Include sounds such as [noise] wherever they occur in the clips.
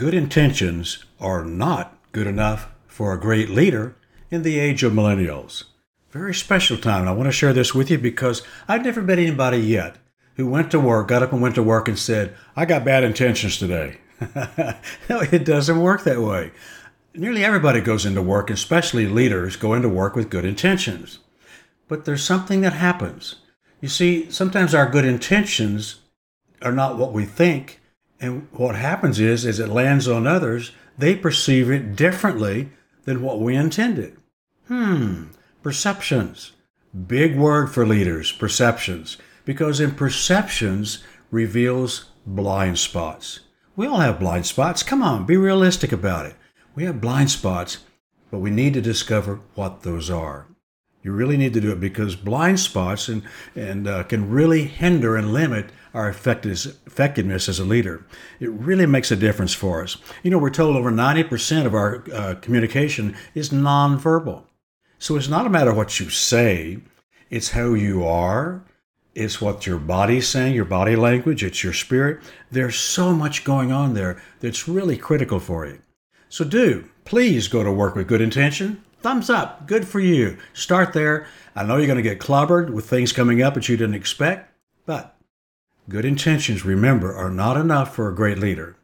good intentions are not good enough for a great leader in the age of millennials. Very special time. I want to share this with you because I've never met anybody yet who went to work, got up and went to work and said, I got bad intentions today. [laughs] no, it doesn't work that way. Nearly everybody goes into work, especially leaders, go into work with good intentions. But there's something that happens. You see, sometimes our good intentions are not what we think. And what happens is, as it lands on others, they perceive it differently than what we intended. Hmm, perceptions. Big word for leaders, perceptions. Because in perceptions reveals blind spots. We all have blind spots. Come on, be realistic about it. We have blind spots, but we need to discover what those are. You really need to do it because blind spots and, and uh, can really hinder and limit our effectiveness as a leader. It really makes a difference for us. You know, we're told over 90% of our uh, communication is nonverbal. So it's not a matter of what you say, it's how you are, it's what your body's saying, your body language, it's your spirit. There's so much going on there that's really critical for you. So do please go to work with good intention. Thumbs up, good for you. Start there. I know you're going to get clobbered with things coming up that you didn't expect, but good intentions, remember, are not enough for a great leader.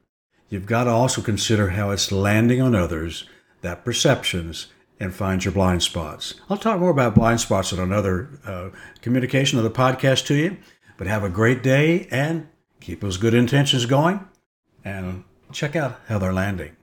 You've got to also consider how it's landing on others, that perceptions, and find your blind spots. I'll talk more about blind spots in another uh, communication of the podcast to you. But have a great day and keep those good intentions going and check out how they're landing.